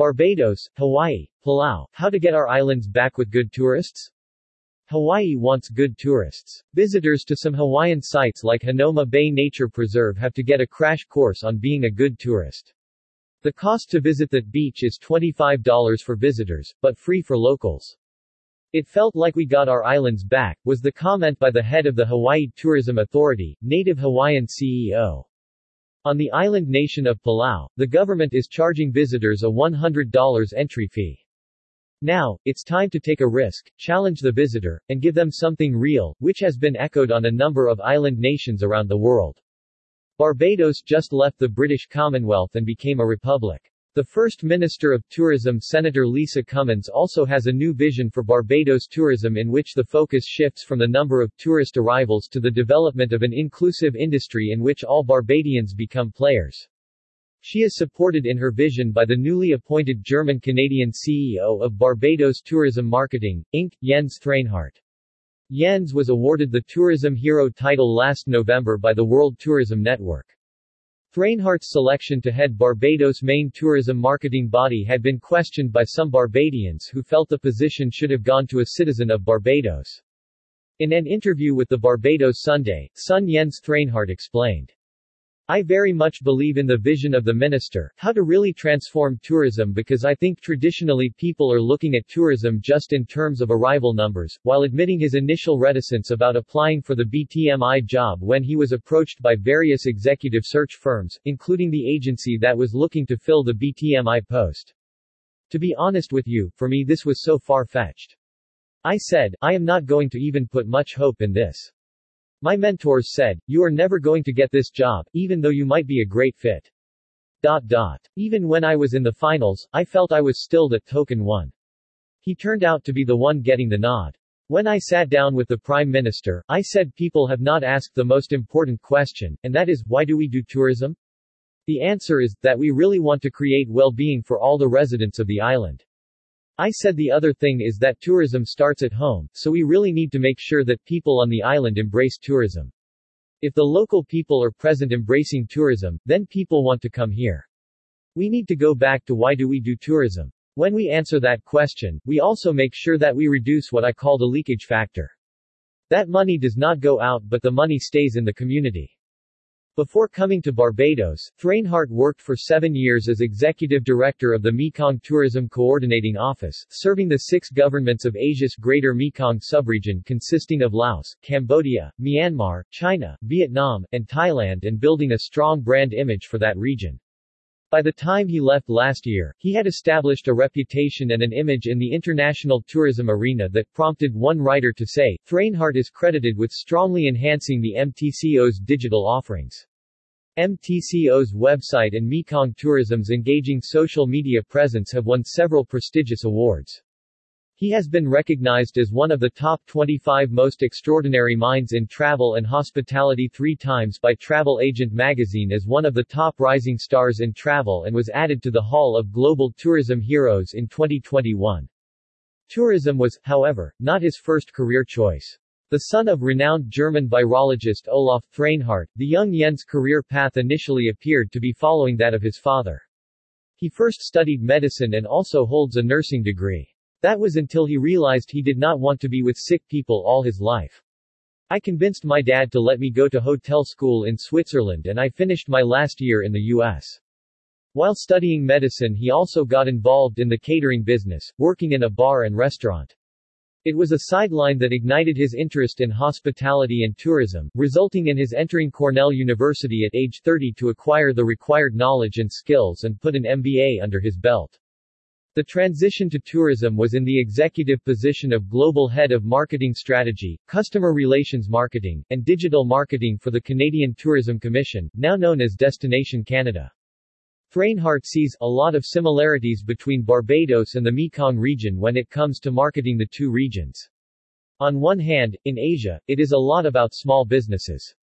Barbados, Hawaii, Palau, how to get our islands back with good tourists? Hawaii wants good tourists. Visitors to some Hawaiian sites like Hanauma Bay Nature Preserve have to get a crash course on being a good tourist. The cost to visit that beach is $25 for visitors, but free for locals. It felt like we got our islands back, was the comment by the head of the Hawaii Tourism Authority, native Hawaiian CEO. On the island nation of Palau, the government is charging visitors a $100 entry fee. Now, it's time to take a risk, challenge the visitor, and give them something real, which has been echoed on a number of island nations around the world. Barbados just left the British Commonwealth and became a republic. The First Minister of Tourism Senator Lisa Cummins also has a new vision for Barbados tourism in which the focus shifts from the number of tourist arrivals to the development of an inclusive industry in which all Barbadians become players. She is supported in her vision by the newly appointed German-Canadian CEO of Barbados Tourism Marketing, Inc., Jens Thraenhart. Jens was awarded the Tourism Hero title last November by the World Tourism Network. Thraenhart's selection to head Barbados' main tourism marketing body had been questioned by some Barbadians who felt the position should have gone to a citizen of Barbados. In an interview with the Barbados Sunday, Sun Jens Thraenhart explained, I very much believe in the vision of the minister, how to really transform tourism because I think traditionally people are looking at tourism just in terms of arrival numbers, while admitting his initial reticence about applying for the BTMI job when he was approached by various executive search firms, including the agency that was looking to fill the BTMI post. To be honest with you, for me this was so far-fetched. I said, I am not going to even put much hope in this. My mentors said, you are never going to get this job, even though you might be a great fit. Dot dot. Even when I was in the finals, I felt I was still the token one. He turned out to be the one getting the nod. When I sat down with the Prime Minister, I said people have not asked the most important question, and that is, why do we do tourism? The answer is, that we really want to create well-being for all the residents of the island. I said the other thing is that tourism starts at home, so we really need to make sure that people on the island embrace tourism. If the local people are present embracing tourism, then people want to come here. We need to go back to why do we do tourism? When we answer that question, we also make sure that we reduce what I call the leakage factor. That money does not go out but the money stays in the community. Before coming to Barbados, Thraenhart worked for seven years as executive director of the Mekong Tourism Coordinating Office, serving the six governments of Asia's Greater Mekong subregion consisting of Laos, Cambodia, Myanmar, China, Vietnam, and Thailand and building a strong brand image for that region. By the time he left last year, he had established a reputation and an image in the international tourism arena that prompted one writer to say, Thraenhart is credited with strongly enhancing the MTCO's digital offerings. MTCO's website and Mekong Tourism's engaging social media presence have won several prestigious awards. He has been recognized as one of the top 25 most extraordinary minds in travel and hospitality three times by Travel Agent magazine as one of the top rising stars in travel and was added to the Hall of Global Tourism Heroes in 2021. Tourism was, however, not his first career choice. The son of renowned German virologist Olaf Thraenhart, the young Jens' career path initially appeared to be following that of his father. He first studied medicine and also holds a nursing degree. That was until he realized he did not want to be with sick people all his life. I convinced my dad to let me go to hotel school in Switzerland and I finished my last year in the U.S. While studying medicine he also got involved in the catering business, working in a bar and restaurant. It was a sideline that ignited his interest in hospitality and tourism, resulting in his entering Cornell University at age 30 to acquire the required knowledge and skills and put an MBA under his belt. The transition to tourism was in the executive position of Global Head of Marketing Strategy, Customer Relations Marketing, and Digital Marketing for the Canadian Tourism Commission, now known as Destination Canada. Thraenhart sees a lot of similarities between Barbados and the Mekong region when it comes to marketing the two regions. On one hand, in Asia, it is a lot about small businesses.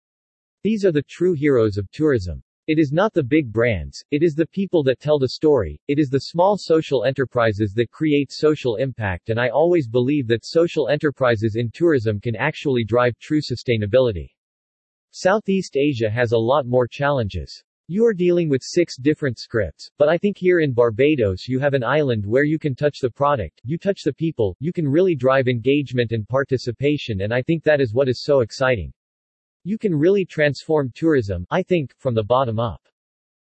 These are the true heroes of tourism. It is not the big brands, it is the people that tell the story, it is the small social enterprises that create social impact and I always believe that social enterprises in tourism can actually drive true sustainability. Southeast Asia has a lot more challenges. You are dealing with six different scripts, but I think here in Barbados you have an island where you can touch the product, you touch the people, you can really drive engagement and participation and I think that is what is so exciting. You can really transform tourism, I think, from the bottom up.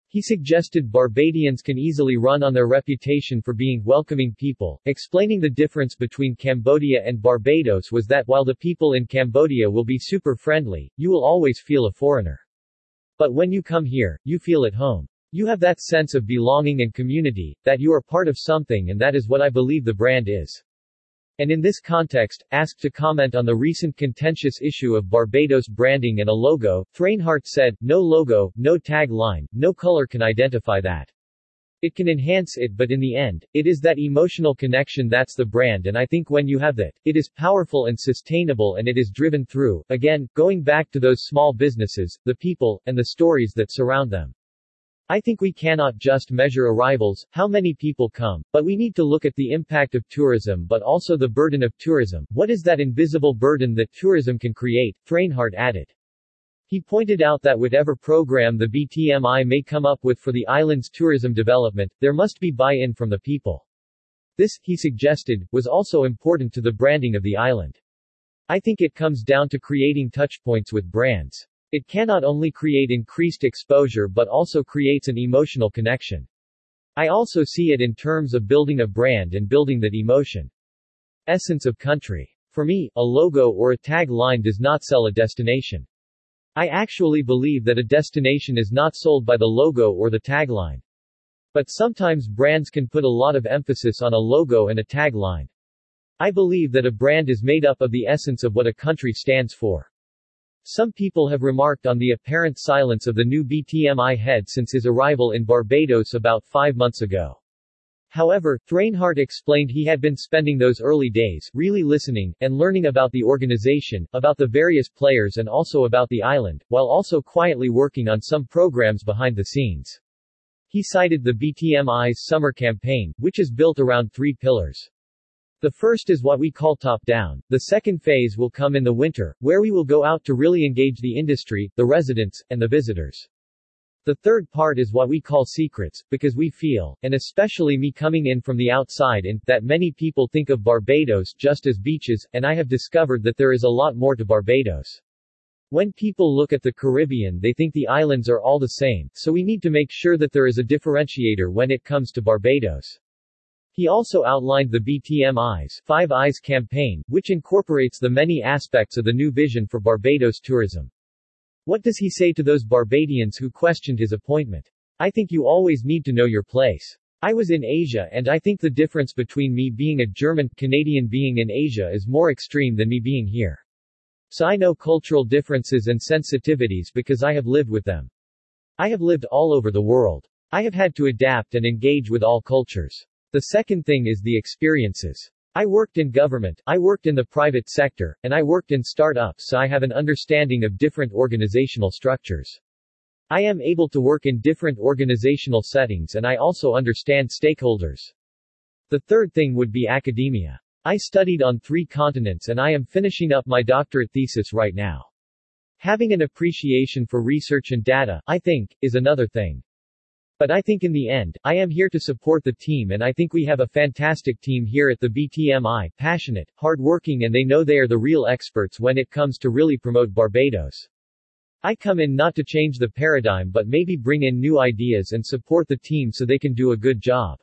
He suggested Barbadians can easily run on their reputation for being welcoming people, explaining the difference between Cambodia and Barbados was that while the people in Cambodia will be super friendly, you will always feel a foreigner. But when you come here, you feel at home. You have that sense of belonging and community, that you are part of something and that is what I believe the brand is. And in this context, asked to comment on the recent contentious issue of Barbados branding and a logo, Thraenhart said, no logo, no tag line, no color can identify that. It can enhance it but in the end, it is that emotional connection that's the brand and I think when you have that, it is powerful and sustainable and it is driven through, again, going back to those small businesses, the people, and the stories that surround them. I think we cannot just measure arrivals, how many people come, but we need to look at the impact of tourism but also the burden of tourism, what is that invisible burden that tourism can create, Thraenhart added. He pointed out that whatever program the BTMI may come up with for the island's tourism development, there must be buy-in from the people. This, he suggested, was also important to the branding of the island. I think it comes down to creating touchpoints with brands. It cannot only create increased exposure but also creates an emotional connection. I also see it in terms of building a brand and building that emotion. Essence of country. For me, a logo or a tag line does not sell a destination. I actually believe that a destination is not sold by the logo or the tagline. But sometimes brands can put a lot of emphasis on a logo and a tagline. I believe that a brand is made up of the essence of what a country stands for. Some people have remarked on the apparent silence of the new BTMI head since his arrival in Barbados about five months ago. However, Thraenhart explained he had been spending those early days, really listening, and learning about the organization, about the various players and also about the island, while also quietly working on some programs behind the scenes. He cited the BTMI's summer campaign, which is built around three pillars. The first is what we call top-down, the second phase will come in the winter, where we will go out to really engage the industry, the residents, and the visitors. The third part is what we call secrets, because we feel, and especially me coming in from the outside in, that many people think of Barbados just as beaches, and I have discovered that there is a lot more to Barbados. When people look at the Caribbean they think the islands are all the same, so we need to make sure that there is a differentiator when it comes to Barbados. He also outlined the BTMI's Five Eyes campaign, which incorporates the many aspects of the new vision for Barbados tourism. What does he say to those Barbadians who questioned his appointment? I think you always need to know your place. I was in Asia and I think the difference between me being a German, Canadian being in Asia is more extreme than me being here. So I know cultural differences and sensitivities because I have lived with them. I have lived all over the world. I have had to adapt and engage with all cultures. The second thing is the experiences. I worked in government, I worked in the private sector, and I worked in startups so I have an understanding of different organizational structures. I am able to work in different organizational settings and I also understand stakeholders. The third thing would be academia. I studied on three continents and I am finishing up my doctorate thesis right now. Having an appreciation for research and data, I think, is another thing. But I think in the end, I am here to support the team and I think we have a fantastic team here at the BTMI, passionate, hardworking and they know they are the real experts when it comes to really promote Barbados. I come in not to change the paradigm but maybe bring in new ideas and support the team so they can do a good job.